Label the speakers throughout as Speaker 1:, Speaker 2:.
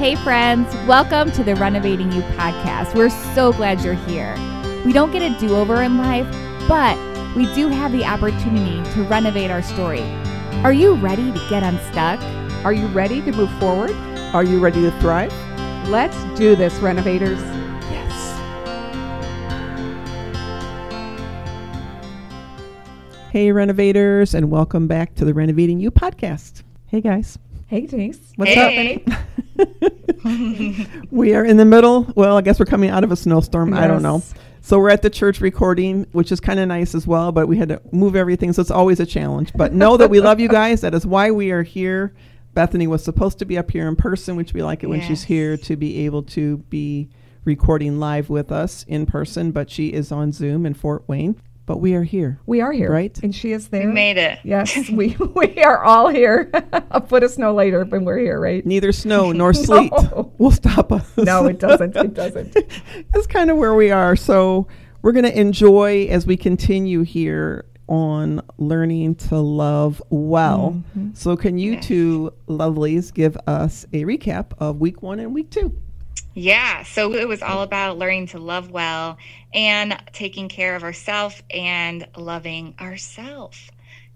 Speaker 1: Hey, friends, welcome to the Renovating You podcast. We're so glad you're here. We don't get a do over in life, but we do have the opportunity to renovate our story. Are you ready to get unstuck?
Speaker 2: Are you ready to move forward?
Speaker 3: Are you ready to thrive?
Speaker 2: Let's do this, renovators.
Speaker 3: Yes. Hey, renovators, and welcome back to the Renovating You podcast. Hey, guys.
Speaker 2: Hey, Denise.
Speaker 3: What's
Speaker 4: Hey.
Speaker 3: up? we are in the middle. Well, I guess we're coming out of a snowstorm. I don't know. So we're at the church recording, which is kind of nice as well, but we had to move everything, so it's always a challenge. But know that we love you guys. That is why we are here. Bethany was supposed to be up here in person, which we like it when she's here to be able to be recording live with us in person, but she is on Zoom in Fort Wayne. But we are here.
Speaker 2: We are here.
Speaker 3: Right.
Speaker 2: And she is there.
Speaker 4: We made it.
Speaker 2: Yes, we, we are all here. a foot of snow later, but we're here, right?
Speaker 3: Neither snow nor sleet
Speaker 2: No.
Speaker 3: will stop us.
Speaker 2: No, it doesn't. It doesn't.
Speaker 3: That's kind of where we are. So we're going to enjoy as we continue here on learning to love well.
Speaker 2: Mhm.
Speaker 3: So, can you two lovelies give us a recap of week one and week two?
Speaker 4: Yeah. So it was all about learning to love well and taking care of ourselves and loving ourselves.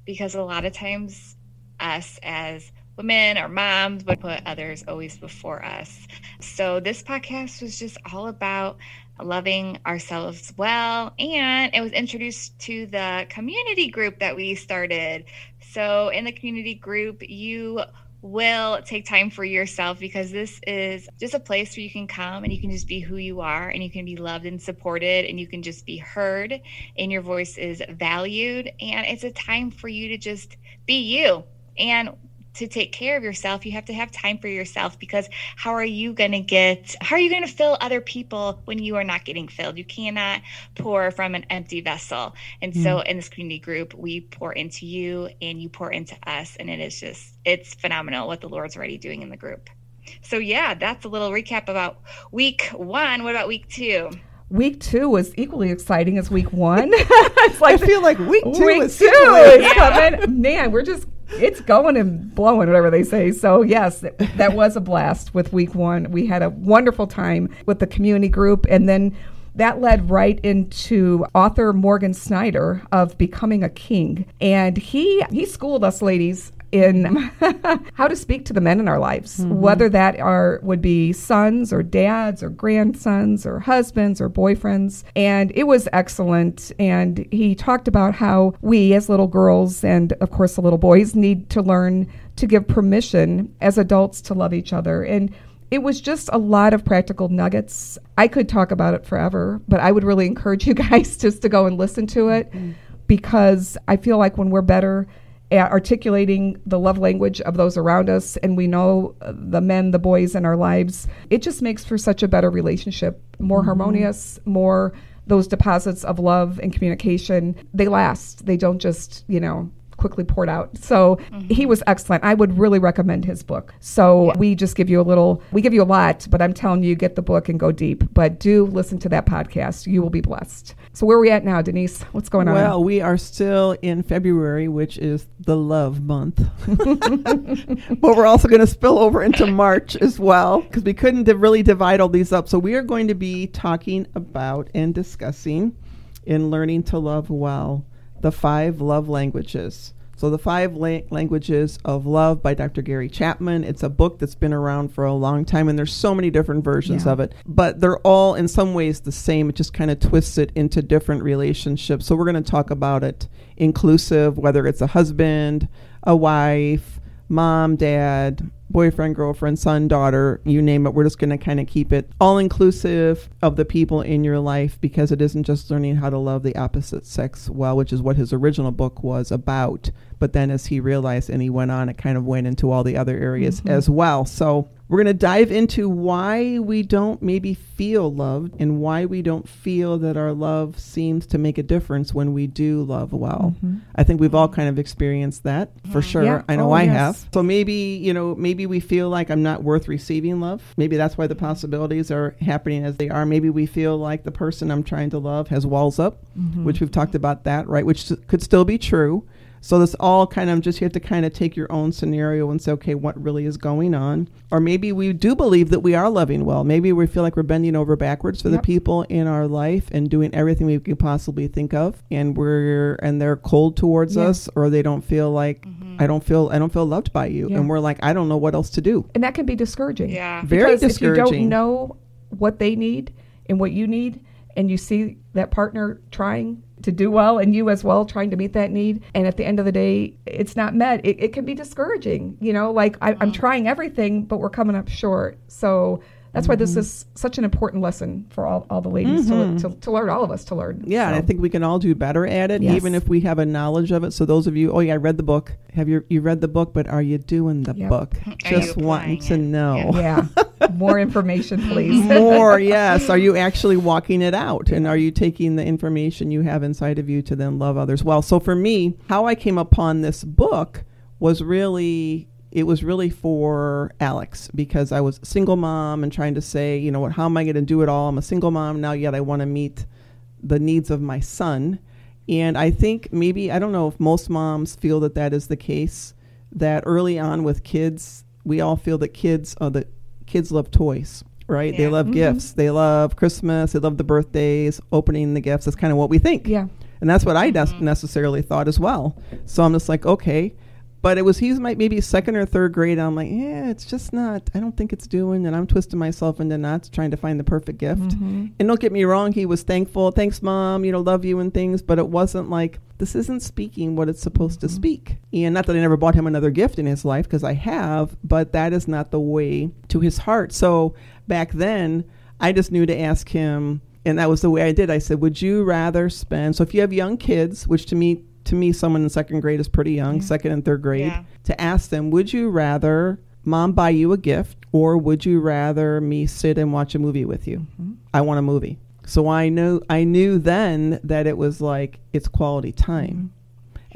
Speaker 4: Because a lot of times, us as women or moms would put others always before us. So this podcast was just all about loving ourselves well. And it was introduced to the community group that we started. So in the community group, you will take time for yourself because this is just a place where you can come and you can just be who you are and you can be loved and supported and you can just be heard and your voice is valued. And it's a time for you to just be you. And to take care of yourself you have to have time for yourself because how are you going to get how are you going to fill other people when you are not getting filled? You cannot pour from an empty vessel. And so hmm. in this community group we pour into you and you pour into us and it is just it's phenomenal what the lord's already doing in the group. So yeah that's a little recap about week one. What about week two?
Speaker 2: Week two was equally exciting as week one. it's
Speaker 3: I feel like week two
Speaker 2: week
Speaker 3: is
Speaker 2: two is coming. Man, we're just it's going and blowing, whatever they say. So yes, th- that was a blast with week one. We had a wonderful time with the community group, and then that led right into author Morgan Snyder of Becoming a King, and he he schooled us ladies in how to speak to the men in our lives, mm-hmm. whether that are would be sons or dads or grandsons or husbands or boyfriends. And it was excellent. And he talked about how we as little girls and of course the little boys need to learn to give permission as adults to love each other. And it was just a lot of practical nuggets. I could talk about it forever, but I would really encourage you guys just to go and listen to it mm-hmm. because I feel like when we're better articulating the love language of those around us and we know uh, the men, the boys in our lives, it just makes for such a better relationship, more harmonious, more those deposits of love and communication. They last. They don't just, you know, quickly poured out. So mm-hmm. he was excellent. I would really recommend his book. So we just give you a little, we give you a lot, but I'm telling you, get the book and go deep. But do listen to that podcast. You will be blessed. So where are we at now, Denise? What's going on?
Speaker 3: Well, we are still in February, which is the love month. but we're also going to spill over into March as well because we couldn't really divide all these up. So we are going to be talking about and discussing in learning to love well the five love languages. So the five la- languages of love by Dr. Gary Chapman. It's a book that's been around for a long time and there's so many different versions
Speaker 2: Yeah.
Speaker 3: of it, but they're all in some ways the same. It just kind of twists it into different relationships. So we're going to talk about it inclusive, whether it's a husband, a wife, mom, dad, boyfriend, girlfriend, son, daughter, you name it. We're just going to kind of keep it all inclusive of the people in your life because it isn't just learning how to love the opposite sex well, which is what his original book was about. But then as he realized and he went on, it kind of went into all the other areas mm-hmm. as well. So we're going to dive into why we don't maybe feel loved and why we don't feel that our love seems to make a difference when we do love well. Mm-hmm. I think we've all kind of experienced that for sure.
Speaker 2: Yeah.
Speaker 3: I know
Speaker 2: Oh,
Speaker 3: I
Speaker 2: yes.
Speaker 3: have. So maybe, you know, maybe we feel like I'm not worth receiving love. Maybe that's why the possibilities are happening as they are. Maybe we feel like the person I'm trying to love has walls up, mm-hmm. which we've talked about that, right? Which could still be true. So this all kind of just you have to kind of take your own scenario and say, okay, what really is going on? Or maybe we do believe that we are loving well. Maybe we feel like we're bending over backwards for
Speaker 2: Yep.
Speaker 3: the people in our life and doing everything we could possibly think of, and we're and they're cold towards
Speaker 2: Yeah.
Speaker 3: us, or they don't feel like mm-hmm. I don't feel I don't feel loved by you,
Speaker 2: Yeah.
Speaker 3: and we're like I don't know what else to do.
Speaker 2: And that can be discouraging.
Speaker 4: Yeah.
Speaker 3: Very
Speaker 2: because if you don't know what they need and what you need, and you see that partner trying to do well and you as well trying to meet that need, and at the end of the day, it's not met, it, it can be discouraging. You know, like I. I'm uh-huh. trying everything, but we're coming up short. So that's why
Speaker 3: Mm-hmm.
Speaker 2: this is such an important lesson for all, all the ladies to, to, to learn, all of us to learn.
Speaker 3: Yeah, and I think we can all do better at it,
Speaker 2: Yes.
Speaker 3: even if we have a knowledge of it. So those of you, oh yeah, I read the book. Have you you read the book? But are you doing the
Speaker 2: Yep.
Speaker 3: book?
Speaker 4: Are
Speaker 3: Just wanting to
Speaker 4: it?
Speaker 3: know.
Speaker 2: Yeah. More information, please.
Speaker 3: More, yes. Are you actually walking it out? And are you taking the information you have inside of you to then love others well? So for me, how I came upon this book was really it was really for Alex because I was a single mom and trying to say, you know what, how am I going to do it all? I'm a single mom now, yet I want to meet the needs of my son. And I think maybe, I don't know if most moms feel that that is the case, that early on with kids, we all feel that kids are the kids love toys, right? They
Speaker 4: Yeah.
Speaker 3: love mm-hmm. gifts. They love Christmas. They love the birthdays, opening the gifts. That's kind of what we think.
Speaker 2: Yeah.
Speaker 3: And that's what I des- mm-hmm. necessarily thought as well. So I'm just like, okay. But it was he's my maybe second or third grade. I'm like, yeah, it's just not. I don't think it's doing. And I'm twisting myself into knots trying to find the perfect gift.
Speaker 2: Mm-hmm.
Speaker 3: And don't get me wrong, he was thankful. Thanks, mom. You know, love you and things. But it wasn't like this isn't speaking what it's supposed to speak. And not that I never bought him another gift in his life because I have, but that is not the way to his heart. So back then, I just knew to ask him and that was the way I did. I said, "Would you rather spend?" So if you have young kids, which to me, to me, someone in second grade is pretty young, second and third grade,
Speaker 4: Yeah.
Speaker 3: to ask them, "Would you rather mom buy you a gift, or would you rather me sit and watch a movie with you? Mm-hmm. I want a movie." So I knew, I knew then that it was like it's quality time. Mm-hmm.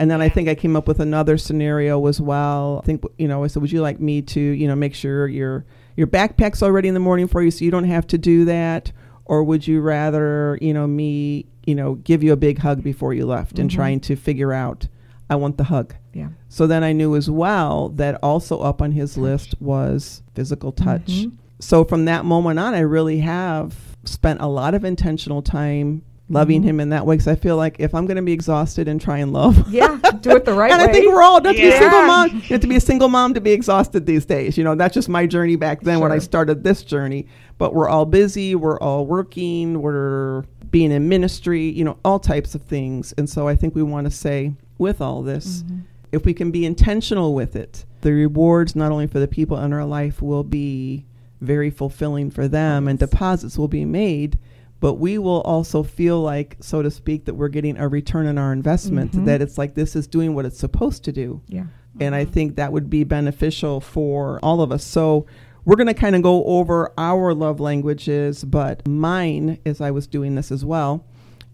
Speaker 3: And then I think I came up with another scenario as well. I think you know, I said, "Would you like me to, you know, make sure your your backpack's already in the morning for you, so you don't have to do that, or would you rather, you know, me, you know, give you a big hug before you left and trying to figure out, I want the hug."
Speaker 2: Yeah.
Speaker 3: So then I knew as well that also up on his list was physical touch.
Speaker 2: Mhm.
Speaker 3: So from that moment on, I really have spent a lot of intentional time loving
Speaker 2: Mm-hmm.
Speaker 3: him in that way because I feel like if I'm going to be exhausted and try and love,
Speaker 2: Yeah. Do it the right
Speaker 3: and
Speaker 2: way.
Speaker 3: And I think we're all, not to be a single mom, you have to be a single mom to be exhausted these days. You know, that's just my journey back then when I started this journey. But we're all busy, we're all working, we're being in ministry, you know, all types of things. And so I think we want to say with all this,
Speaker 2: Mm-hmm.
Speaker 3: if we can be intentional with it, the rewards not only for the people in our life will be very fulfilling for them and deposits will be made, but we will also feel like, so to speak, that we're getting a return on our investment,
Speaker 2: Mhm.
Speaker 3: that it's like this is doing what it's supposed to do.
Speaker 2: yeah.
Speaker 3: And I think that would be beneficial for all of us. So we're going to kind of go over our love languages, but mine, as I was doing this as well.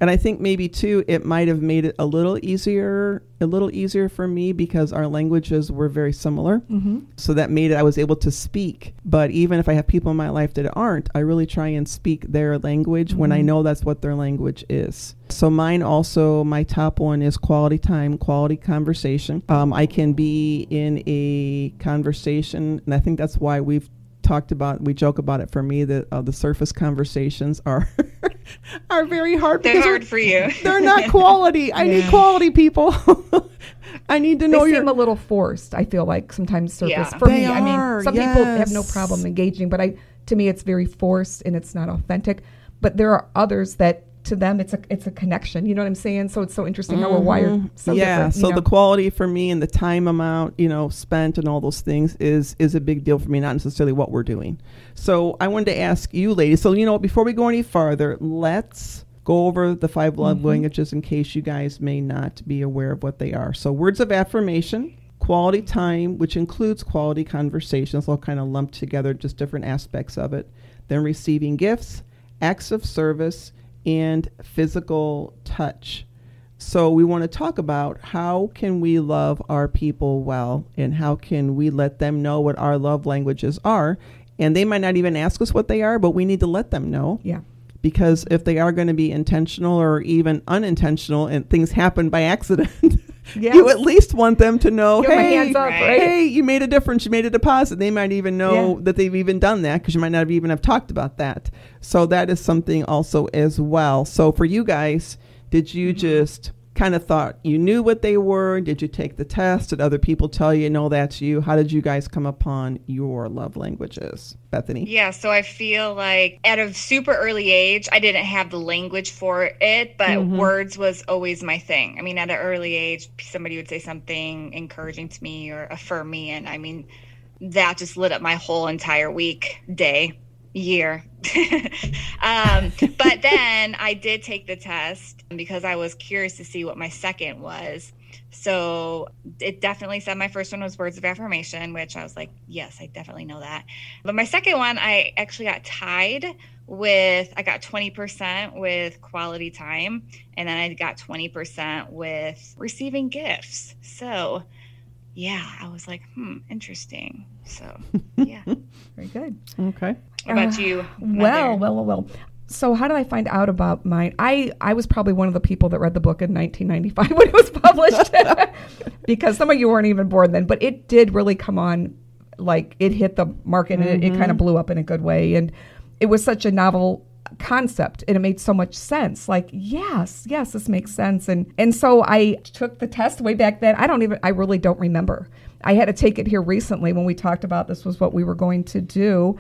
Speaker 3: And I think maybe too, it might have made it a little easier, a little easier for me because our languages were very similar.
Speaker 2: Mm-hmm.
Speaker 3: So that made it, I was able to speak. But even if I have people in my life that aren't, I really try and speak their language when I
Speaker 2: Mhm.
Speaker 3: know that's what their language is. So mine also, my top one is quality time, quality conversation. Um, I can be in a conversation, and I think that's why we've talked about, we joke about it for me that uh, the surface conversations are are very hard
Speaker 4: They're
Speaker 3: because
Speaker 4: hard for you.
Speaker 3: they're not quality. I need quality people. I need to
Speaker 2: They
Speaker 3: know your
Speaker 2: seem a little forced. I feel like sometimes surface
Speaker 4: Yeah.
Speaker 2: for
Speaker 3: They
Speaker 2: me. I mean, some people have no problem engaging, but I to me it's very forced and it's not authentic. But there are others that to them it's a it's a connection. You know what I'm saying? So it's so interesting how we're wired.
Speaker 3: Mhm.
Speaker 2: So
Speaker 3: yeah. So
Speaker 2: know?
Speaker 3: the quality for me and the time amount, you know, spent and all those things is is a big deal for me, not necessarily what we're doing. So I wanted to ask you, ladies. So you know, before we go any farther, let's go over the five love
Speaker 2: Mm-hmm.
Speaker 3: languages in case you guys may not be aware of what they are. So words of affirmation. Quality time, which includes quality conversations, all kind of lumped together, just different aspects of it. Then receiving gifts, acts of service, and physical touch. So we want to talk about how can we love our people well and how can we let them know what our love languages are. And they might not even ask us what they are, but we need to let them know
Speaker 2: yeah.
Speaker 3: because if they are going to be intentional or even unintentional and things happen by accident,
Speaker 2: Yes.
Speaker 3: you at least want them to know,
Speaker 2: Give 'em a
Speaker 3: hey,
Speaker 2: hands up,
Speaker 4: right?
Speaker 3: hey, you made a difference. You made a deposit. They might even know
Speaker 2: Yeah.
Speaker 3: that they've even done that because you might not have even have talked about that. So that is something also as well. So for you guys, did you
Speaker 2: Mm-hmm.
Speaker 3: just kind of thought you knew what they were? Did you take the test? Did other people tell you, no, that's you? How did you guys come upon your love languages, Bethany?
Speaker 4: Yeah, so I feel like at a super early age, I didn't have the language for it, but
Speaker 3: Mhm.
Speaker 4: words was always my thing. I mean, at an early age, somebody would say something encouraging to me or affirm me, and I mean, that just lit up my whole entire week, day, year. um, but then I did take the test because I was curious to see what my second was. So it definitely said my first one was words of affirmation, which I was like, yes, I definitely know that. But my second one, I actually got tied with, I got 20% with quality time, and then I got 20% with receiving gifts. So yeah, I was like, hmm, interesting. So yeah.
Speaker 2: Very good.
Speaker 3: Okay.
Speaker 4: What about
Speaker 2: Uh,
Speaker 4: you?
Speaker 2: Well,
Speaker 4: Mother?
Speaker 2: well, well, well. So how did I find out about mine? I I was probably one of the people that read the book in 1995 when it was published, because some of you weren't even born then. But it did really come on, like it hit the market and it, it kind of blew up in a good way. And it was such a novel concept and it made so much sense like yes yes this makes sense and and so i took the test way back then i don't even i really don't remember i had to take it here recently when we talked about this was what we were going to do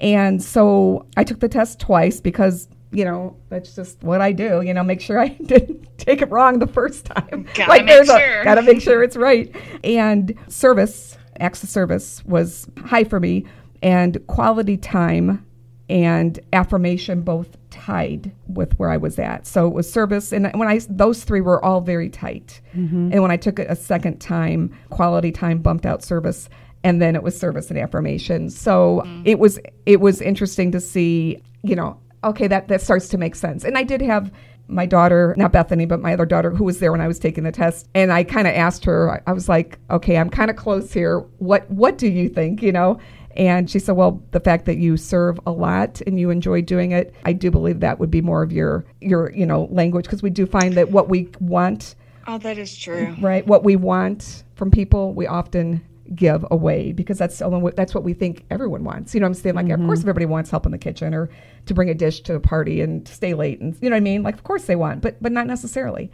Speaker 2: and so I took the test twice because, you know, that's just what I do. You know, make sure I didn't take it wrong the first time.
Speaker 4: Gotta make
Speaker 2: there's a-
Speaker 4: sure.
Speaker 2: gotta make sure it's right. And service, acts of service was high for me, and quality time and affirmation both tied with where I was at. So it was service, and when I those three were all very tight. Mm-hmm. And when I took it a second time, quality time bumped out service, and then it was service and affirmation. So it was it was interesting to see, you know, okay, that that starts to make sense. And I did have my daughter, not Bethany, but my other daughter, who was there when I was taking the test, and I kind of asked her. I, I was like, okay, I'm kind of close here. What what do you think? You know. And she said, Well, the fact that you serve a lot and you enjoy doing it, I do believe that would be more of your your, you know, language because we do find that what we want,
Speaker 4: Oh, that is true.
Speaker 2: right? What we want from people, we often give away because that's that's what we think everyone wants. You know what I'm saying? Like, of mm-hmm. course everybody wants help in the kitchen or to bring a dish to a party and stay late and you know what I mean? Like of course they want, but but not necessarily.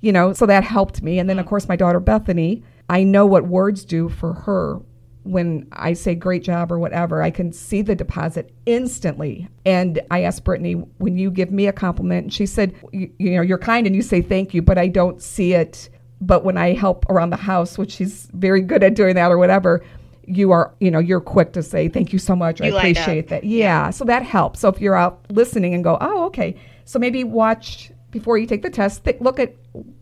Speaker 2: You know, so that helped me. And then of mm-hmm. course my daughter Bethany, I know what words do for her when I say great job or whatever, I can see the deposit instantly. And I asked Brittany, when you give me a compliment, and she said, you, you know, you're kind and you say thank you, but I don't see it. But when I help around the house, which she's very good at doing that or whatever, you are, you know, you're quick to say thank you so much. I
Speaker 4: You light up.
Speaker 2: appreciate that. Yeah, So that helps. So if you're out listening and go, oh, okay. So maybe watch before you take the test, th- look at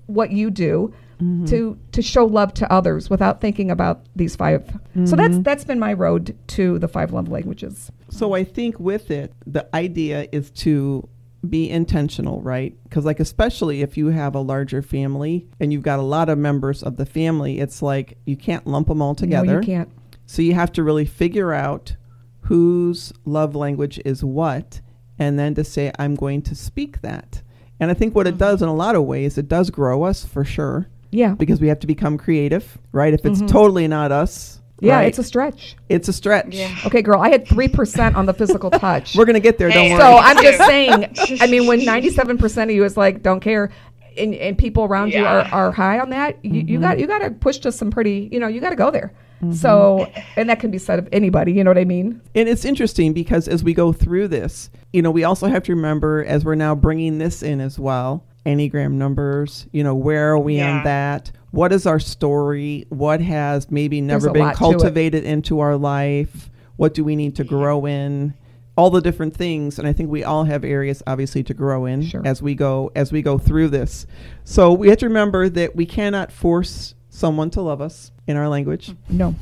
Speaker 2: what you do mm-hmm. to to show love to others without thinking about these 5 So that's mm-hmm. that's been my road to the five love languages.
Speaker 3: So I think with it, the idea is to be intentional, right? Because, like, especially if you have a larger family and you've got a lot of members of the family, it's like you can't lump them all together.
Speaker 2: No, you can't.
Speaker 3: So you have to really figure out whose love language is what, and then to say, I'm going to speak that. And I think what it does in a lot of ways, it does grow us for sure,
Speaker 2: Yeah.
Speaker 3: because we have to become creative, right? If it's totally not us,
Speaker 2: Mm-hmm. Yeah,
Speaker 3: right,
Speaker 2: it's a stretch.
Speaker 3: it's a stretch.
Speaker 4: Yeah.
Speaker 2: Okay, girl, I had 3% on the physical touch.
Speaker 3: We're going to get there,
Speaker 4: Hey,
Speaker 3: don't worry. so.
Speaker 2: I'm just saying, I mean, when 97% of you is like, don't care, and, and people around you are, are high on that, you, you got mm-hmm. you got to push to some pretty, you know, you got to go there. Mm-hmm. So, and that can be said of anybody, you know what I mean?
Speaker 3: And it's interesting because as we go through this, you know, we also have to remember as we're now bringing this in as well, Enneagram numbers, you know, where are we
Speaker 4: Yeah.
Speaker 3: on that? What is our story? What has maybe never been
Speaker 2: lot to it.
Speaker 3: cultivated into our life? What do we need to grow in? All the different things, and I think we all have areas obviously to grow in
Speaker 2: Sure.
Speaker 3: as we go as we go through this. So we have to remember that we cannot force someone to love us in our language.
Speaker 2: No,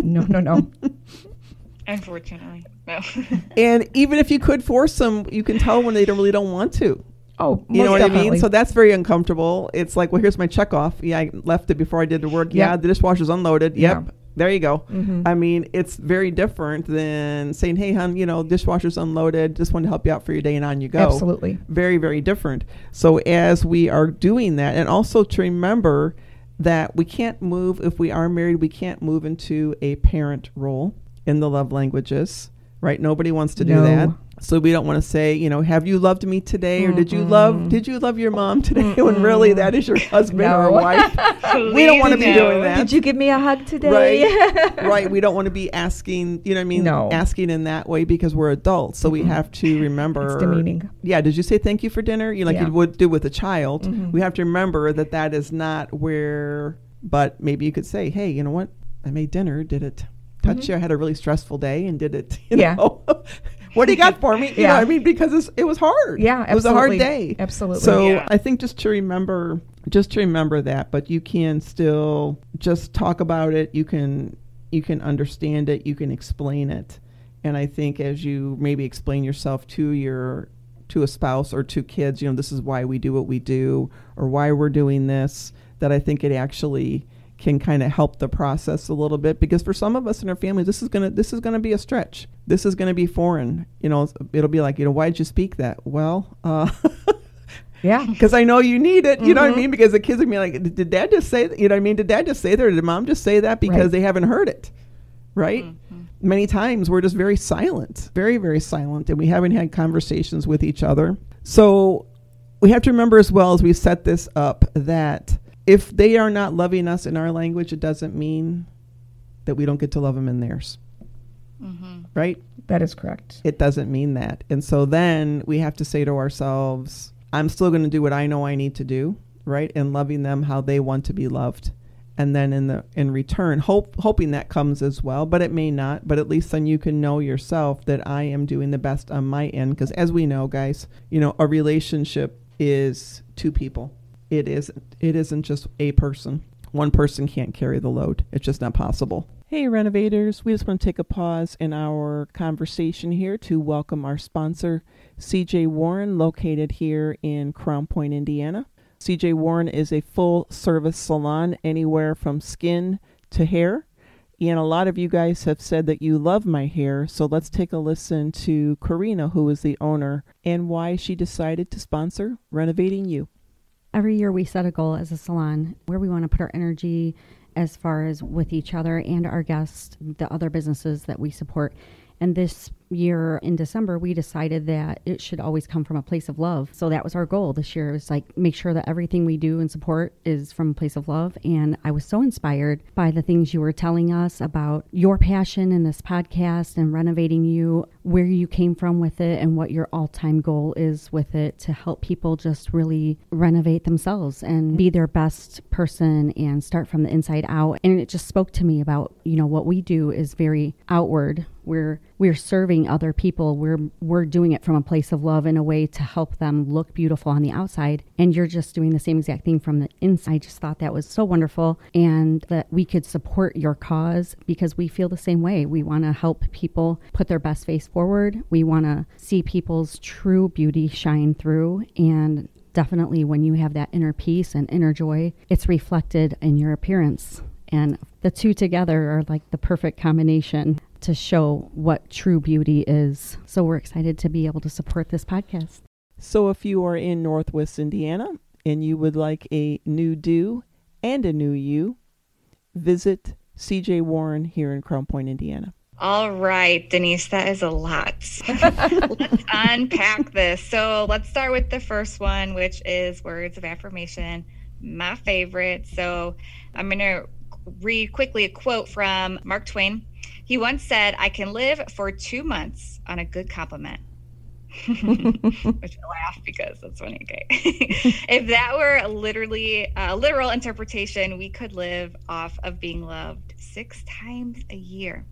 Speaker 2: no, no, no.
Speaker 4: Unfortunately, no.
Speaker 3: And even if you could force them, you can tell when they don't really don't want to.
Speaker 2: Oh,
Speaker 3: You know what I mean? So that's very uncomfortable. It's like, well, here's my check off. Yeah, I left it before I did the work. Yeah,
Speaker 2: Yeah.
Speaker 3: the dishwasher's unloaded.
Speaker 2: Yeah.
Speaker 3: Yep. There you go.
Speaker 2: Mhm.
Speaker 3: I mean, it's very different than saying, hey, hon, you know, dishwasher's unloaded. Just wanted to help you out for your day and on you go.
Speaker 2: Absolutely.
Speaker 3: Very, very different. So as we are doing that, and also to remember that we can't move if we are married. We can't move into a parent role in the love languages, right? Nobody wants to do that. So we don't want to say, you know, have you loved me today, or did you love did you love your mom today? when really that is your husband or wife. we don't want to be
Speaker 4: no.
Speaker 3: doing that.
Speaker 2: Did you give me a hug today?
Speaker 3: right right we don't want to be asking you know what i mean
Speaker 2: No.
Speaker 3: asking in that way because we're adults so we have to remember
Speaker 2: It's demeaning.
Speaker 3: yeah did you say thank you for dinner you like
Speaker 2: Yeah. Mm-hmm.
Speaker 3: you would do with a child we have to remember that that is not where but maybe you could say hey you know what i made dinner did it touch you i had a really stressful day and did it you
Speaker 2: Mm-hmm. Yeah.
Speaker 3: know what do you got for me you know
Speaker 2: Yeah.
Speaker 3: i mean because it's, it was hard
Speaker 2: Yeah,
Speaker 3: it was a hard day
Speaker 2: Absolutely.
Speaker 3: so
Speaker 4: Yeah.
Speaker 3: I think just to remember, just to remember that, but you can still just talk about it. You can you can understand it. You can explain it, and I think as you maybe explain yourself to your to a spouse or to kids, you know, this is why we do what we do, or why we're doing this. That I think it actually can kind of help the process a little bit because for some of us in our families, this is gonna this is gonna be a stretch. This is gonna be foreign. You know, it'll be like, you know, why did you speak that? Well. uh
Speaker 2: yeah.
Speaker 3: because I know you need it. You know
Speaker 2: Mm-hmm.
Speaker 3: what I mean? Because the kids are gonna be like, did dad just say that? You know what I mean? Did dad just say that? Or did mom just say that because
Speaker 2: Right.
Speaker 3: they haven't heard it? Right?
Speaker 2: Mm-hmm.
Speaker 3: Many times we're just very silent, very, very silent, and we haven't had conversations with each other. So we have to remember as well as we set this up that if they are not loving us in our language, it doesn't mean that we don't get to love them in theirs. Mm-hmm. Right?
Speaker 2: That is correct.
Speaker 3: it doesn't mean that. And so then we have to say to ourselves, I'm still going to do what I know I need to do, right? And loving them how they want to be loved. And then in the in return, hope hoping that comes as well, but it may not. But at least then you can know yourself that I am doing the best on my end. Because as we know, guys, you know, a relationship is two people. It is it isn't just a person. One person can't carry the load. It's just not possible. Hey, renovators. We just want to take a pause in our conversation here to welcome our sponsor, CJ Warren, located here in Crown Point, Indiana. CJ Warren is a full service salon anywhere from skin to hair. And a lot of you guys have said that you love my hair, so let's take a listen to Karina, who is the owner, and why she decided to sponsor Renovating You.
Speaker 5: Every year we set a goal as a salon where we want to put our energy as far as with each other and our guests, the other businesses that we support. And this year in December, we decided that it should always come from a place of love. So that was our goal this year. It was like make sure that everything we do and support is from a place of love. And I was so inspired by the things you were telling us about your passion in this podcast and renovating you, where you came from with it, and what your all time goal is with it to help people just really renovate themselves and be their best person and start from the inside out. And it just spoke to me about, you know, what we do is very outward. We're we're serving other people. We're we're doing it from a place of love in a way to help them look beautiful on the outside. And you're just doing the same exact thing from the inside. I just thought that was so wonderful and that we could support your cause because we feel the same way. We want to help people put their best face forward. We want to see people's true beauty shine through and definitely when you have that inner peace and inner joy, it's reflected in your appearance. And the two together are like the perfect combination to show what true beauty is. So we're excited to be able to support this podcast.
Speaker 3: So if you are in Northwest Indiana and you would like a new do and a new you, visit CJ Warren here in Crown Point, Indiana.
Speaker 4: All right, Denise, that is a lot. let's unpack this. So let's start with the first one, which is words of affirmation, my favorite. So I'm going to read quickly a quote from Mark Twain. He once said, I can live for two months on a good compliment. Which I laugh because that's funny. Okay. if that were literally a literal interpretation, we could live off of being loved six times a year.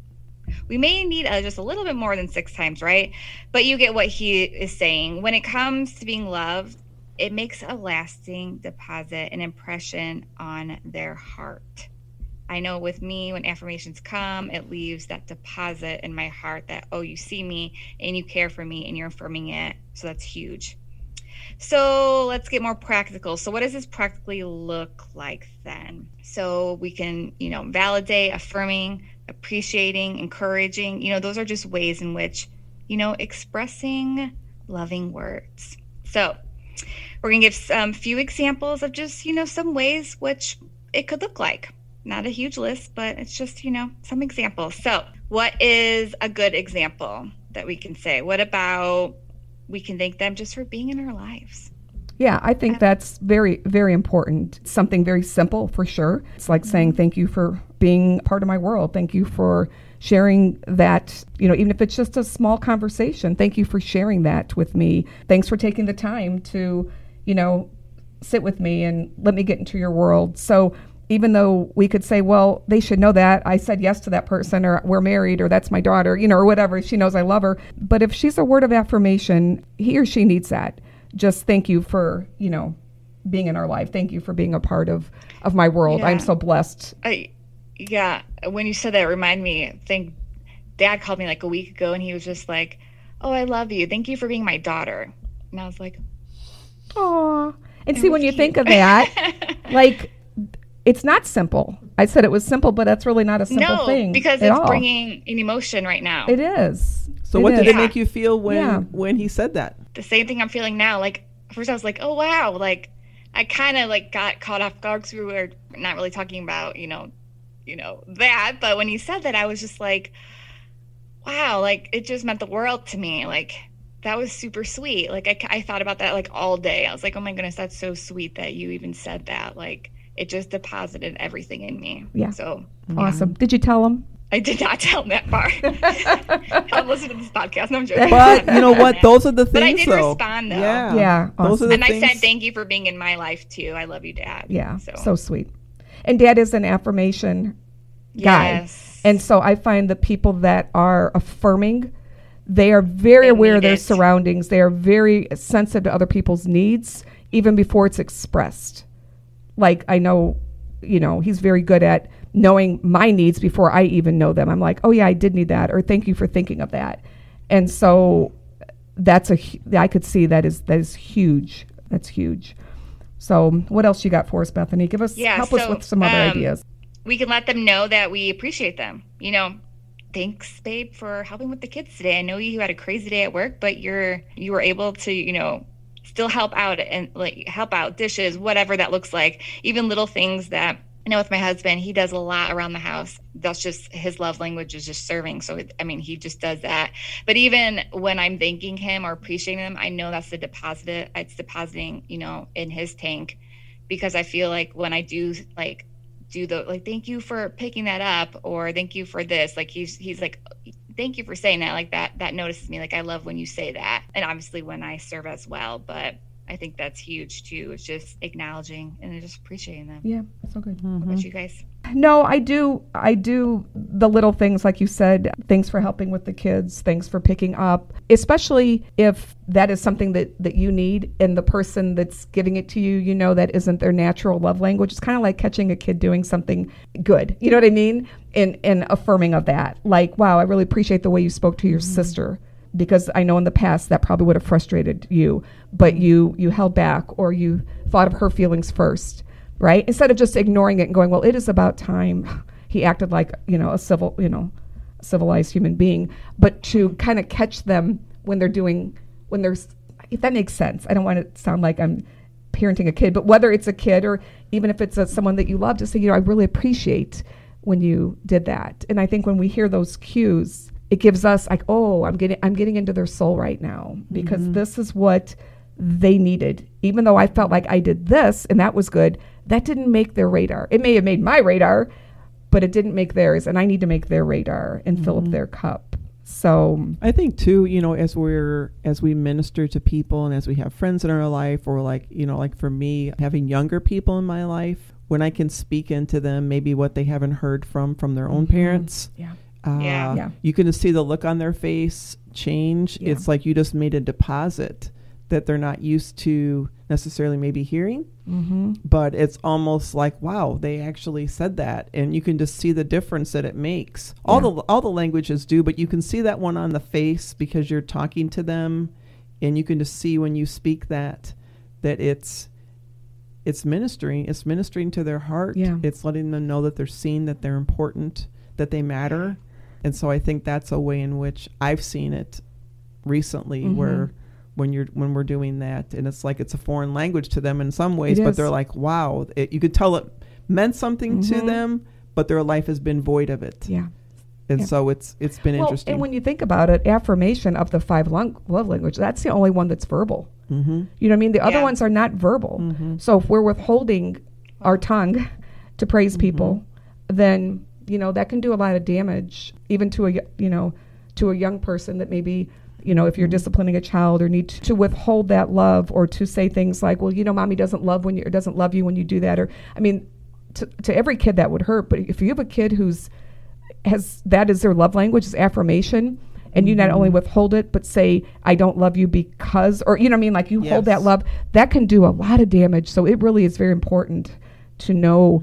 Speaker 4: We may need uh, just a little bit more than six times, right? But you get what he is saying. When it comes to being loved, it makes a lasting deposit, an impression on their heart. I know with me, when affirmations come, it leaves that deposit in my heart that, oh, you see me and you care for me and you're affirming it. So that's huge. So let's get more practical. So, what does this practically look like then? So, we can, you know, validate, affirming, appreciating, encouraging. You know, those are just ways in which, you know, expressing loving words. So, we're going to give some few examples of just, you know, some ways which it could look like. Not a huge list, but it's just, you know, some examples. So, what is a good example that we can say? What about we can thank them just for being in our lives?
Speaker 2: Yeah, I think um, that's very, very important. Something very simple for sure. It's like saying mm-hmm. thank you for being part of my world. Thank you for sharing that, you know, even if it's just a small conversation. Thank you for sharing that with me. Thanks for taking the time to, you know, sit with me and let me get into your world. So even though we could say, well, they should know that I said yes to that person, or we're married, or that's my daughter, you know, or whatever, she knows I love her. But if she's a word of affirmation, he or she needs that. Just thank you for, you know, being in our life. Thank you for being a part of of my world.
Speaker 4: Yeah.
Speaker 2: I'm so blessed.
Speaker 4: I, yeah, when you said that, remind me. I think Dad called me like a week ago, and he was just like, "Oh, I love you. Thank you for being my daughter." And I was like,
Speaker 2: Aw. And
Speaker 4: It
Speaker 2: see, when you think of that, like, it's not simple. I said it was simple, but that's really not a simple
Speaker 4: "No,"
Speaker 2: thing.
Speaker 4: because
Speaker 2: at
Speaker 4: it's
Speaker 2: all.
Speaker 4: bringing an emotion right now.
Speaker 2: It is.
Speaker 3: So
Speaker 2: It
Speaker 3: what did
Speaker 2: is.
Speaker 3: it make you feel when
Speaker 2: Yeah.
Speaker 3: when he said that?
Speaker 4: the same thing I'm feeling now. Like first, I was like, "Oh wow!" Like I kind of like got caught off guard because we were not really talking about you know, you know that. But when he said that, I was just like, "Wow!" Like it just meant the world to me. Like that was super sweet. Like I, I thought about that like all day. I was like, "Oh my goodness, that's so sweet that you even said that." Like it just deposited everything in me.
Speaker 2: Yeah.
Speaker 4: So
Speaker 2: Awesome. Did you tell him?
Speaker 4: I did not tell him that part. I'm listening to this podcast. No, I'm joking.
Speaker 3: But you know what? Those are the things.
Speaker 4: But I did
Speaker 3: though.
Speaker 4: respond, though.
Speaker 3: Yeah,
Speaker 2: Yeah,
Speaker 3: Those
Speaker 2: awesome.
Speaker 3: are the
Speaker 4: and I said thank you for being in my life too. I love you, Dad.
Speaker 2: Yeah.
Speaker 4: So,
Speaker 2: So, sweet. And dad is an affirmation guy.
Speaker 4: yes.
Speaker 2: And so I find the people that are affirming, they are very
Speaker 4: They
Speaker 2: aware of their
Speaker 4: it.
Speaker 2: surroundings. They are very sensitive to other people's needs, even before it's expressed. Like I know, you know, he's very good at knowing my needs before I even know them. I'm like, oh yeah, I did need that, or thank you for thinking of that. And so that's a I could see that is that is huge. That's huge. So what else you got for us, Bethany? Give us
Speaker 4: Yeah,
Speaker 2: help us with some other
Speaker 4: um,
Speaker 2: ideas.
Speaker 4: we can let them know that we appreciate them. You know, thanks, babe, for helping with the kids today. I know you had a crazy day at work, but you're you were able to, you know, still help out and like help out dishes, whatever that looks like. Even little things that I know with my husband, he does a lot around the house. That's just his love language is just serving. So I mean, he just does that. But even when I'm thanking him or appreciating him, I know that's the deposit. It's depositing, you know, in his tank, because I feel like when I do like do the like thank you for picking that up or thank you for this like he's he's like thank you for saying that like that that notices me like i love when you say that and obviously when i serve as well but i think that's huge too it's just acknowledging and just appreciating them.
Speaker 2: Yeah, so good. Mm-hmm.
Speaker 4: what about you guys
Speaker 2: No, I do. I do the little things like you said. Thanks for helping with the kids. Thanks for picking up, especially if that is something that that you need, and the person that's giving it to you, you know, that isn't their natural love language. It's kind of like catching a kid doing something good. You know what I mean? And and affirming of that. Like, wow, I really appreciate the way you spoke to your mm-hmm. sister because I know in the past that probably would have frustrated you, but mm-hmm. you you held back or you thought of her feelings first right? Instead of just ignoring it and going, well, it is about time. He acted like, you know, a civil, you know, civilized human being, but to kind of catch them when they're doing, when there's, if that makes sense. I don't want to sound like I'm parenting a kid, but whether it's a kid or even if it's a, someone that you love, to say, you know, I really appreciate when you did that. And I think when we hear those cues, it gives us like, oh, I'm getting, I'm getting into their soul right now because mm-hmm. this is what they needed. Even though I felt like I did this and that was good, that didn't make their radar. It may have made my radar, but it didn't make theirs. And I need to make their radar and fill up their cup. So,
Speaker 3: I think too, you know, as we're as we minister to people and as we have friends in our life, or like you know, like for me, having younger people in my life, when I can speak into them, maybe what they haven't heard from from their own parents.
Speaker 2: yeah.
Speaker 3: Uh,
Speaker 4: Yeah.
Speaker 2: Yeah.
Speaker 3: You can just see the look on their face change.
Speaker 2: Yeah.
Speaker 3: It's like you just made a deposit that they're not used to necessarily maybe hearing.
Speaker 2: Mm-hmm.
Speaker 3: But it's almost like wow, they actually said that, and you can just see the difference that it makes. All
Speaker 2: Yeah.
Speaker 3: the all the languages do, but you can see that one on the face because you're talking to them, and you can just see when you speak that that it's it's ministering. It's ministering to their heart.
Speaker 2: Yeah.
Speaker 3: It's letting them know that they're seen, that they're important, that they matter. And so I think that's a way in which I've seen it recently
Speaker 2: Mhm.
Speaker 3: where when you're when we're doing that and it's like it's a foreign language to them in some ways
Speaker 2: It
Speaker 3: but
Speaker 2: is.
Speaker 3: they're like wow it, you could tell it meant something to them, but their life has been void of it.
Speaker 2: Mm-hmm. Yeah.
Speaker 3: And
Speaker 2: Yeah.
Speaker 3: so it's it's been
Speaker 2: Well,
Speaker 3: interesting.
Speaker 2: and when you think about it, affirmation of the five lung- love language, that's the only one that's verbal.
Speaker 3: mm-hmm.
Speaker 2: You know what I mean? The other ones are not verbal. So if we're withholding our tongue to praise people, then you know that can do a lot of damage, even to a y- you know to a young person that maybe you know if you're disciplining a child or need to withhold that love or to say things like, well, you know, mommy doesn't love when you or doesn't love you when you do that, or I mean, to, to every kid that would hurt. But if you have a kid who's has that is their love language is affirmation and you not only mm-hmm. withhold it but say i don't love you because or you know what i mean? Like you hold that love that can do a lot of damage. So it really is very important to know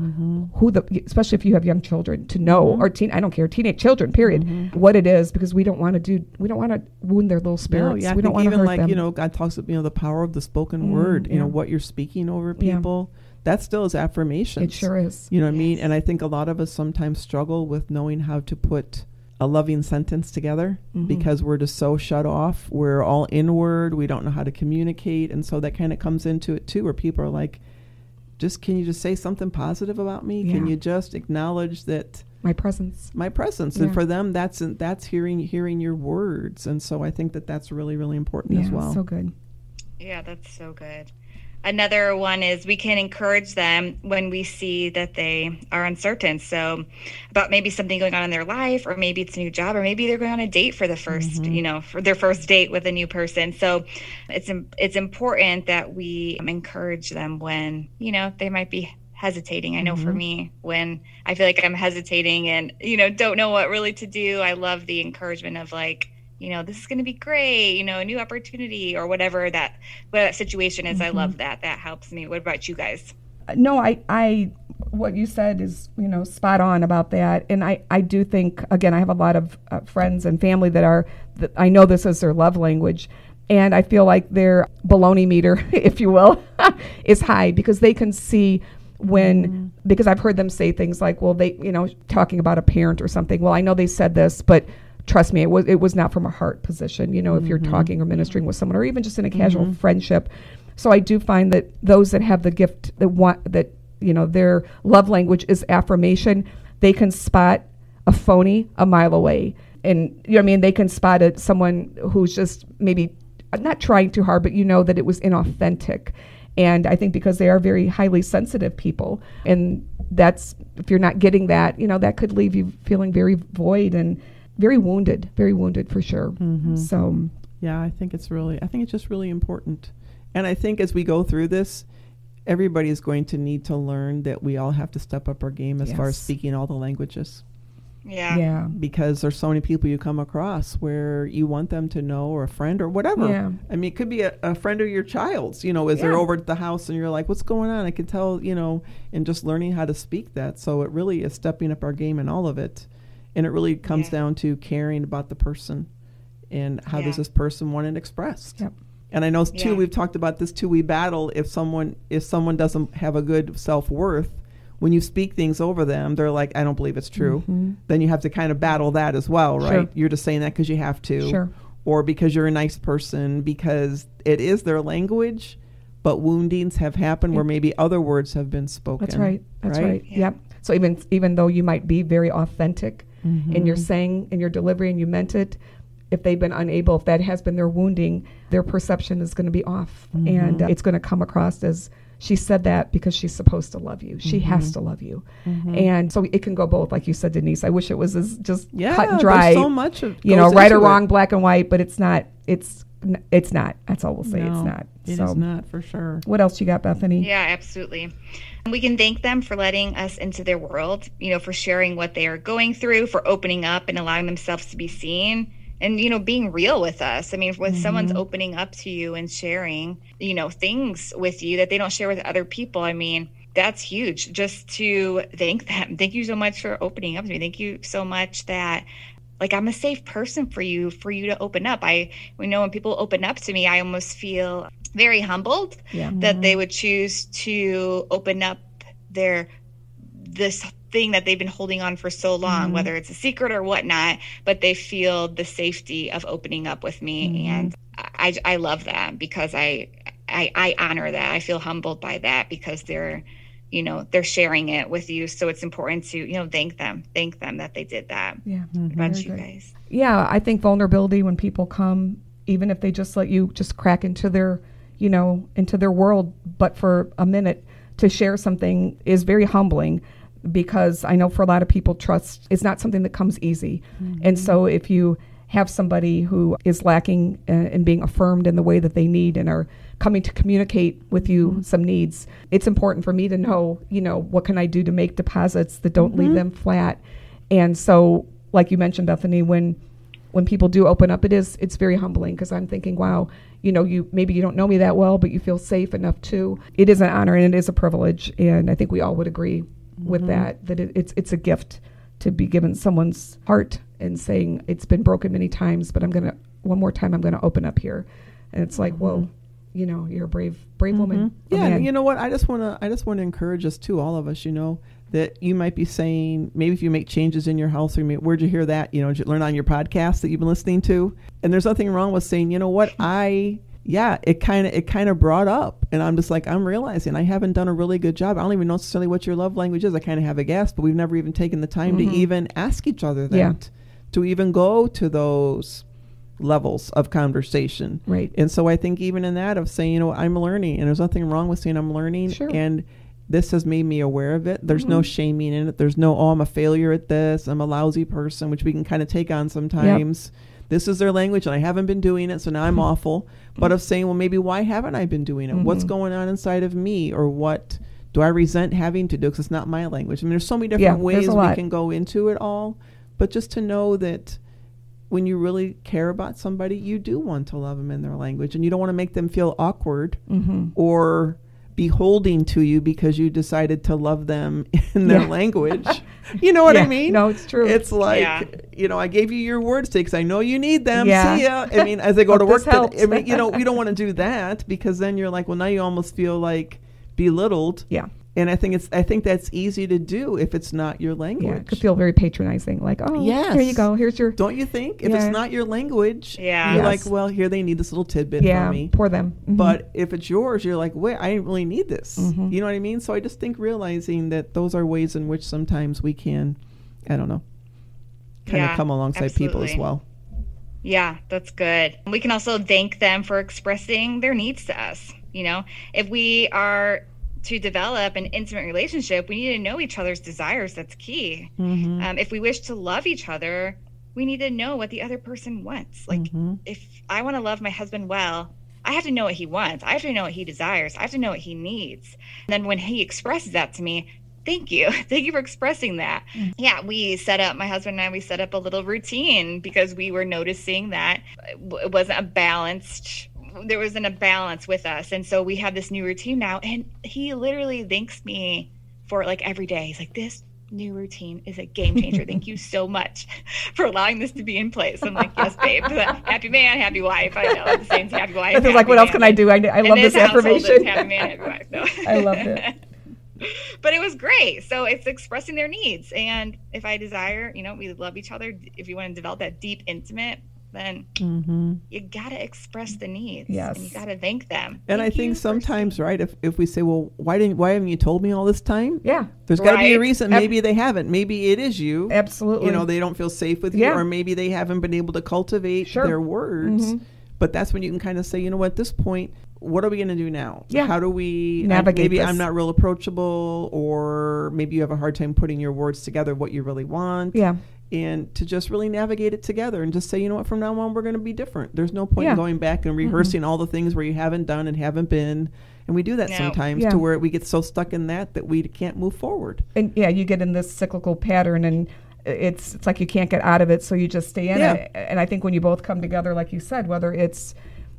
Speaker 2: who the especially if you have young children to know or teen i don't care teenage children period what it is because we don't want to do we don't want to wound their little
Speaker 3: No,
Speaker 2: spirits
Speaker 3: yeah, I
Speaker 2: we don't want to
Speaker 3: even
Speaker 2: hurt
Speaker 3: like
Speaker 2: them
Speaker 3: you know, God talks about you know the power of the spoken
Speaker 2: Mm,
Speaker 3: word. You know what you're speaking over
Speaker 2: Yeah.
Speaker 3: people. That still is affirmation.
Speaker 2: it sure is
Speaker 3: You know what I mean? And I think a lot of us sometimes struggle with knowing how to put a loving sentence together
Speaker 2: Mm-hmm.
Speaker 3: because we're just so shut off. We're all inward. We don't know how to communicate. And so that kind of comes into it too, where people are like, just can you just say something positive about me? Can you just acknowledge that
Speaker 2: my presence
Speaker 3: my presence?
Speaker 2: Yeah.
Speaker 3: And for them, that's that's hearing hearing your words. And so I think that that's really really important
Speaker 2: yeah
Speaker 3: as well.
Speaker 2: so good
Speaker 4: Yeah, that's so good. Another one is we can encourage them when we see that they are uncertain. So, about maybe something going on in their life, or maybe it's a new job, or maybe they're going on a date for the 1st mm-hmm. you know, for their first date with a new person. So, it's it's important that we encourage them when you know they might be hesitating. I know for mm-hmm. me, when I feel like I'm hesitating and you know don't know what really to do, I love the encouragement of like you know, this is going to be great, you know, a new opportunity or whatever that what that situation is. I love mm-hmm. that. That helps me. What about you guys?
Speaker 2: Uh, no i i what you said is you know spot on about that and i i do think again i have a lot of uh, friends and family that are that i know this is their love language and i feel like their baloney meter if you will is high because they can see when mm-hmm. because i've heard them say things like well they you know talking about a parent or something well i know they said this but trust me it was it was not from a heart position you know if you're mm-hmm. talking or ministering with someone or even just in a casual mm-hmm. friendship so I do find that those that have the gift that want that you know their love language is affirmation, they can spot a phony a mile away, and you know I mean. They can spot it someone who's just maybe not trying too hard, but you know that it was inauthentic. And I think because they are very highly sensitive people, and that's if you're not getting that, you know, that could leave you feeling very void and very wounded, very wounded for sure. Mm-hmm. So
Speaker 3: Yeah, I think it's really, I think it's just really important. And I think as we go through this, everybody is going to need to learn that we all have to step up our game as far as speaking all the languages.
Speaker 4: Yeah.
Speaker 2: yeah,
Speaker 3: Because there's so many people you come across where you want them to know, or a friend, or whatever.
Speaker 2: Yeah.
Speaker 3: I mean, it could be a, a friend of your child's, you know, as they're over at the house and you're like, what's going on? I can tell, you know, and just learning how to speak that. So it really is stepping up our game in all of it. And it really comes
Speaker 4: Yeah.
Speaker 3: down to caring about the person and how
Speaker 4: Yeah.
Speaker 3: does this person want it expressed.
Speaker 2: Yep.
Speaker 3: And I know too
Speaker 4: Yeah.
Speaker 3: we've talked about this too. We battle if someone if someone doesn't have a good self worth. When you speak things over them, they're like, "I don't believe it's true." Then you have to kind of battle that as well, right?
Speaker 2: Mm-hmm. Sure.
Speaker 3: You're just saying that because you have to,
Speaker 2: Sure.
Speaker 3: or because you're a nice person, because it is their language. But woundings have happened where maybe other words have been spoken.
Speaker 2: That's right. That's right. Yep. So even even though you might be very authentic Mm-hmm. in your saying in your delivery and you meant it, if they've been unable, if that has been their wounding, their perception is going to be off, mm-hmm. and uh, it's going to come across as she said that because she's supposed to love you. She mm-hmm. has to love you, and so it can go both, like you said, Denise. I wish it was as just
Speaker 3: Yeah,
Speaker 2: cut and dry.
Speaker 3: so much of
Speaker 2: you know, right or
Speaker 3: into it.
Speaker 2: wrong, black and white, but it's not. It's it's not. That's all we'll say. it's not.
Speaker 3: It
Speaker 2: so
Speaker 3: is not for sure.
Speaker 2: what else you got, Bethany?
Speaker 4: Yeah, absolutely. And we can thank them for letting us into their world, you know, for sharing what they are going through, for opening up and allowing themselves to be seen and, you know, being real with us. I mean, when someone's mm-hmm. opening up to you and sharing, you know, things with you that they don't share with other people, I mean, that's huge just to thank them. Thank you so much for opening up to me. Thank you so much that like I'm a safe person for you for you to open up. I we know when people open up to me, I almost feel very humbled
Speaker 2: Yeah.
Speaker 4: that they mm-hmm. would choose to open up their this thing that they've been holding on for so long, mm-hmm. whether it's a secret or whatnot, but they feel the safety of opening up with me. Mm-hmm. And I, I love that because I, I, I honor that. I feel humbled by that because they're, you know they're sharing it with you. So it's important to you know thank them thank them that they did that
Speaker 2: Yeah.
Speaker 4: What about
Speaker 2: Very
Speaker 4: you guys.
Speaker 2: Yeah, I think vulnerability when people come, even if they just let you just crack into their, you know, into their world, but for a minute to share something is very humbling because I know for a lot of people, trust is not something that comes easy. And so if you have somebody who is lacking uh, in being affirmed in the way that they need and are coming to communicate with you mm-hmm. some needs, it's important for me to know, you know, what can I do to make deposits that don't leave mm-hmm. them flat. And so, like you mentioned, Bethany, when when people do open up, it is it's very humbling because I'm thinking, wow, you know, you maybe you don't know me that well, but you feel safe enough to. It is an honor and it is a privilege, and I think we all would agree with mm-hmm. that that it, it's it's a gift to be given someone's heart and saying it's been broken many times, but I'm gonna one more time I'm gonna open up here, and it's like, whoa, you know, you're a brave brave woman. Mm-hmm.
Speaker 3: Yeah, and you know what? I just want to I just want to encourage us too, all of us. You know that you might be saying maybe if you make changes in your house, or you may, where'd you hear that? You know, did you learn on your podcast that you've been listening to? And there's nothing wrong with saying, you know what, I yeah, it kind of it kind of brought up, and I'm just like I'm realizing I haven't done a really good job. I don't even know necessarily what your love language is. I kind of have a guess, but we've never even taken the time to mm-hmm. even ask each other that,
Speaker 2: Yeah.
Speaker 3: to even go to those levels of conversation.
Speaker 2: Right.
Speaker 3: And so I think even in that of saying, you know, I'm learning, and there's nothing wrong with saying I'm learning,
Speaker 2: Sure.
Speaker 3: and this has made me aware of it. There's no mm-hmm. shaming in it. There's no, oh, I'm a failure at this. I'm a lousy person, which we can kind of take on sometimes. This is their language, and I haven't been doing it, so now I'm awful. But of saying, well, maybe why haven't I been doing it? What's mm-hmm. going on inside of me, or what do I resent having to do? Because it's not my language. I mean, there's so many different
Speaker 2: there's
Speaker 3: ways we can go into it all, but just to know that when you really care about somebody, you do want to love them in their language, and you don't want to make them feel awkward
Speaker 2: Mm-hmm.
Speaker 3: or beholding to you because you decided to love them in their
Speaker 2: Yeah.
Speaker 3: language. You know what I mean?
Speaker 2: No, it's true.
Speaker 3: It's like
Speaker 4: Yeah.
Speaker 3: you know, I gave you your words today because I know you need them.
Speaker 2: Yeah.
Speaker 3: See ya. I mean, as they go to work,
Speaker 2: this helps.
Speaker 3: I mean, you know, we don't want to do that because then you're like, well, now you almost feel like belittled.
Speaker 2: yeah.
Speaker 3: And I think it's I think that's easy to do if it's not your language.
Speaker 2: Yeah, it could feel very patronizing. Like, oh, here you go. Here's your
Speaker 3: Don't you think? If
Speaker 2: Yeah.
Speaker 3: it's not your language,
Speaker 4: Yeah.
Speaker 3: you're
Speaker 2: Yes.
Speaker 3: like, well, here they need this little tidbit
Speaker 2: yeah,
Speaker 3: from me.
Speaker 2: poor them. Mhm.
Speaker 3: But if it's yours, you're like, wait, I didn't really need this.
Speaker 2: Mhm.
Speaker 3: You know what I mean? So I just think realizing that those are ways in which sometimes we can, I don't know, kind of come alongside people as well.
Speaker 4: Yeah, that's good. We can also thank them for expressing their needs to us. You know, if we are to develop an intimate relationship, we need to know each other's desires. That's key.
Speaker 3: Mm-hmm.
Speaker 4: Um, if we wish to love each other, we need to know what the other person wants. Like,
Speaker 3: Mm-hmm.
Speaker 4: if I want to love my husband well, I have to know what he wants. I have to know what he desires. I have to know what he needs. And then when he expresses that to me, thank you. Thank you for expressing that. Yeah, we set up, my husband and I, we set up a little routine because we were noticing that it wasn't a balanced, there wasn't a balance with us. And so we have this new routine now. And he literally thanks me for it like every day. He's like, this new routine is a game changer. Thank you so much for allowing this to be in place. I'm like, yes, babe. happy man, happy wife. I know the same happy wife.
Speaker 2: Is like, what else
Speaker 4: man.
Speaker 2: can I do? I, I love this affirmation.
Speaker 4: Happy man, happy wife. No.
Speaker 2: I loved it.
Speaker 4: but it was great. So it's expressing their needs. And if I desire, you know, we love each other. If you want to develop that deep, intimate, then
Speaker 3: Mm-hmm.
Speaker 4: you got to express the needs.
Speaker 2: Yes.
Speaker 4: And you got to thank them.
Speaker 3: And I
Speaker 4: Thank you
Speaker 3: think sometimes,
Speaker 4: saying-
Speaker 3: right, if, if we say, well, why didn't why haven't you told me all this time?
Speaker 2: Yeah,
Speaker 3: There's got to be a
Speaker 4: Right.
Speaker 3: reason.
Speaker 2: Ab-
Speaker 3: Maybe they haven't. Maybe it is you.
Speaker 2: absolutely.
Speaker 3: You know, they don't feel safe with you,
Speaker 2: Yeah.
Speaker 3: or maybe they haven't been able to cultivate
Speaker 2: Sure.
Speaker 3: their words.
Speaker 2: Mhm.
Speaker 3: But that's when you can kind of say, you know what, at this point, what are we going to do now?
Speaker 2: Yeah.
Speaker 3: How do we
Speaker 2: Navigate
Speaker 3: maybe
Speaker 2: this.
Speaker 3: I'm not real approachable, or maybe you have a hard time putting your words together, what you really want.
Speaker 2: yeah,
Speaker 3: And to just really navigate it together and just say, you know what, from now on, we're going to be different. There's no point
Speaker 2: Yeah.
Speaker 3: in going back and mm-hmm. rehearsing all the things where you haven't done and haven't been. And we do that
Speaker 4: No.
Speaker 3: sometimes
Speaker 2: Yeah.
Speaker 3: to where we get so stuck in that that we can't move forward.
Speaker 2: and yeah, you get in this cyclical pattern, and uh, it's it's like you can't get out of it, so you just stay in
Speaker 3: Yeah.
Speaker 2: it. And I think when you both come together, like you said, whether it's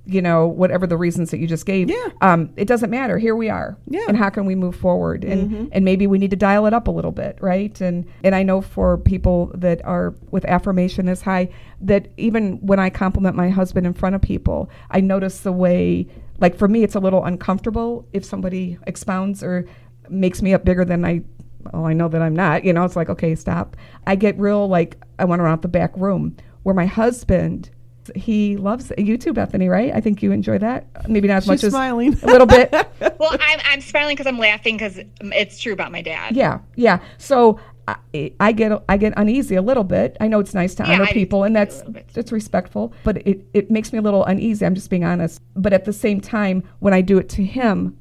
Speaker 2: you know whatever the reasons that you just gave,
Speaker 3: Yeah.
Speaker 2: um, it doesn't matter. Here we are,
Speaker 3: Yeah.
Speaker 2: and how can we move forward? And
Speaker 3: Mhm.
Speaker 2: and maybe we need to dial it up a little bit, right? And and I know for people that are with affirmation as high, that even when I compliment my husband in front of people, I notice the way. Like for me, it's a little uncomfortable if somebody expounds or makes me up bigger than I oh, I know that I'm not. You know, it's like, okay, stop. I get real like I want to run out the back room where my husband he loves it. You too, Bethany, right? I think you enjoy that. Maybe not as
Speaker 3: She's
Speaker 2: much as
Speaker 3: smiling.
Speaker 2: a little bit.
Speaker 4: Well, I'm, I'm smiling because I'm laughing because it's true about my dad.
Speaker 2: Yeah, yeah. So I, I get I get uneasy a little bit. I know it's nice to
Speaker 4: Yeah,
Speaker 2: honor
Speaker 4: I
Speaker 2: people, and
Speaker 4: too,
Speaker 2: that's it's respectful, but it it makes me a little uneasy. I'm just being honest. But at the same time, when I do it to him,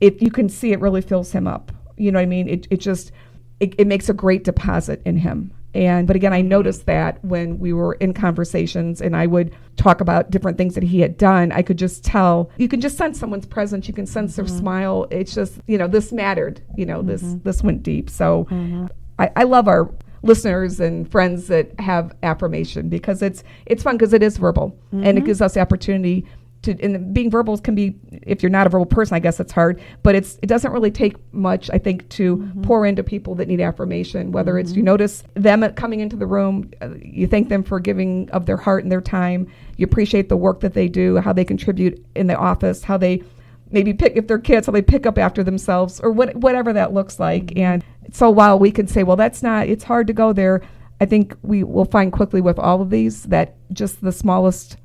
Speaker 2: if you can see, it really fills him up. You know what I mean? It it just it, it makes a great deposit in him. And but again, I noticed that when we were in conversations and I would talk about different things that he had done, I could just tell. You can just sense someone's presence. You can sense their mm-hmm. smile. It's just you know this mattered. You know this mm-hmm. this went deep. So mm-hmm. I, I love our listeners and friends that have affirmation because it's it's fun because it is verbal and it gives us the opportunity to and being verbal can be if you're not a verbal person i guess it's hard but it's it doesn't really take much i think to mm-hmm. pour into people that need affirmation whether it's you mm-hmm. notice them coming into the room uh, you thank them for giving of their heart and their time you appreciate the work that they do how they contribute in the office how they maybe pick if they're kids how they pick up after themselves or what, whatever that looks like mm-hmm. and so while we can say well that's not it's hard to go there i think we will find quickly with all of these that just the smallest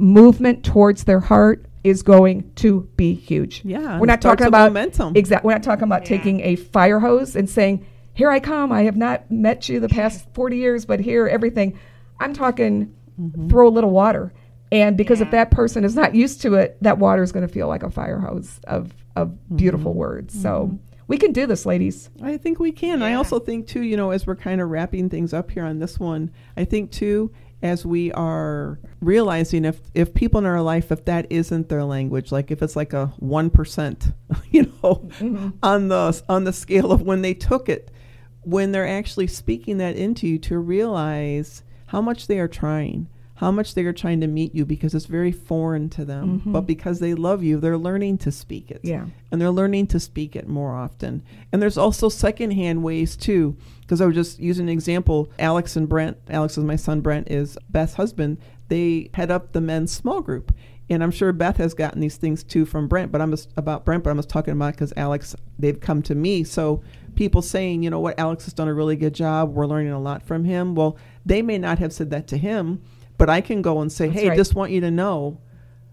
Speaker 2: movement towards their heart is going to be huge.
Speaker 3: Yeah,
Speaker 2: we're not talking about
Speaker 3: momentum.
Speaker 2: exactly we're not talking about
Speaker 4: Yeah.
Speaker 2: taking a fire hose and saying here i come i have not met you the past 40 years but here everything. I'm talking mm-hmm. throw a little water. And because if that person is not used to it that water is going to feel like a fire hose of of mm-hmm. beautiful words. So mm-hmm. we can do this ladies.
Speaker 3: I think we can. I also think too, you know, as we're kind of wrapping things up here on this one, I think too, as we are realizing if if people in our life, if that isn't their language, like if it's like a one percent, you know, mm-hmm. on the on the scale of when they took it, when they're actually speaking that into you, to realize how much they are trying. How much they are trying to meet you because it's very foreign to them, mm-hmm. but because they love you, they're learning to speak it
Speaker 2: Yeah.
Speaker 3: and they're learning to speak it more often. And there's also secondhand ways too, because I was just using an example. Alex and Brent, Alex is my son, Brent is Beth's husband. They head up the men's small group. And I'm sure Beth has gotten these things too from Brent, but I'm just about Brent, but I'm just talking about because Alex, they've come to me. So people saying, you know what, Alex has done a really good job. We're learning a lot from him. Well, they may not have said that to him, but I can go and say,
Speaker 2: That's
Speaker 3: hey,
Speaker 2: right.
Speaker 3: just want you to know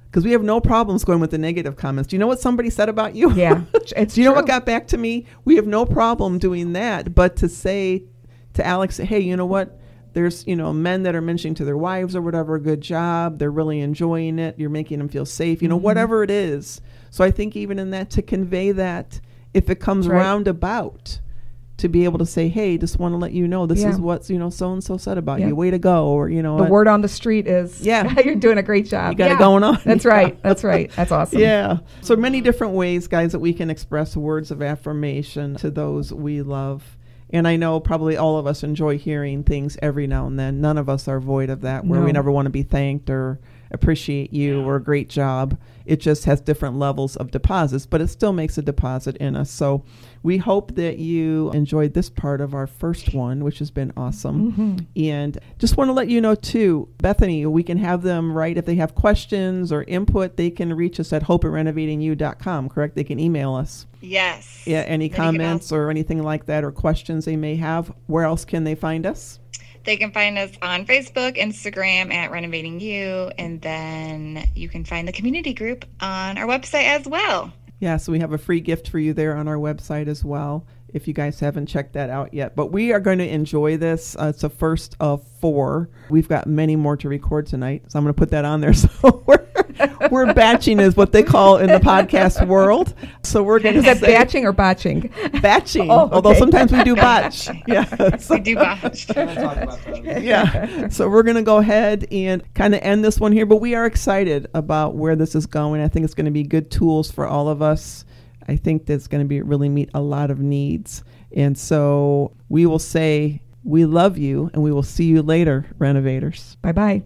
Speaker 3: because we have no problems going with the negative comments. Do you know what somebody said about you?
Speaker 2: Yeah, it's
Speaker 3: Do you know what got back to me? We have no problem doing that, but to say to Alex, hey, you know what? There's you know men that are mentioning to their wives or whatever, good job. They're really enjoying it. You're making them feel safe. You know,
Speaker 2: Mm-hmm.
Speaker 3: whatever it is. So I think even in that to convey that, if it comes
Speaker 2: right.
Speaker 3: roundabout, to be able to say, hey, just want to let you know this
Speaker 2: Yeah.
Speaker 3: is what you know so and so said about
Speaker 2: Yeah.
Speaker 3: you. Way to go, or you know
Speaker 2: the word on the street is
Speaker 3: Yeah.
Speaker 2: you're doing a great job
Speaker 3: You got it going on.
Speaker 2: that's
Speaker 3: Yeah.
Speaker 2: right that's right that's awesome
Speaker 3: Yeah. So many different ways, guys, that we can express words of affirmation to those we love. And I know probably all of us enjoy hearing things every now and then. None of us are void of that, where we never want to be thanked or appreciate you or a great job. It just has different levels of deposits, but it still makes a deposit in us. So we hope that you enjoyed this part of our first one, which has been awesome. Mm-hmm. And just want to let you know, too, Bethany, we can have them write if they have questions or input, they can reach us at hope at renovatingyou.com, correct? They can email us.
Speaker 4: Yes.
Speaker 3: Yeah, any
Speaker 4: Then
Speaker 3: comments or anything like that or questions they may have. Where else can they find us?
Speaker 4: They can find us on Facebook, Instagram at Renovating You, and then you can find the community group on our website as well.
Speaker 3: Yeah, so we have a free gift for you there on our website as well. If you guys haven't checked that out yet, but we are going to enjoy this. Uh, it's a first of four. We've got many more to record tonight, so I'm going to put that on there. So we're we're batching is what they call in the podcast world. So we're going to
Speaker 2: is that
Speaker 3: say
Speaker 2: batching or botching
Speaker 3: batching.
Speaker 2: Oh,
Speaker 3: Although sometimes we do botch. Yeah. So-
Speaker 4: We do botch.
Speaker 3: yeah. So we're going to go ahead and kind of end this one here, but we are excited about where this is going. I think it's going to be good tools for all of us. I think that's going to be really meet a lot of needs. And so we will say we love you and we will see you later, renovators.
Speaker 2: bye bye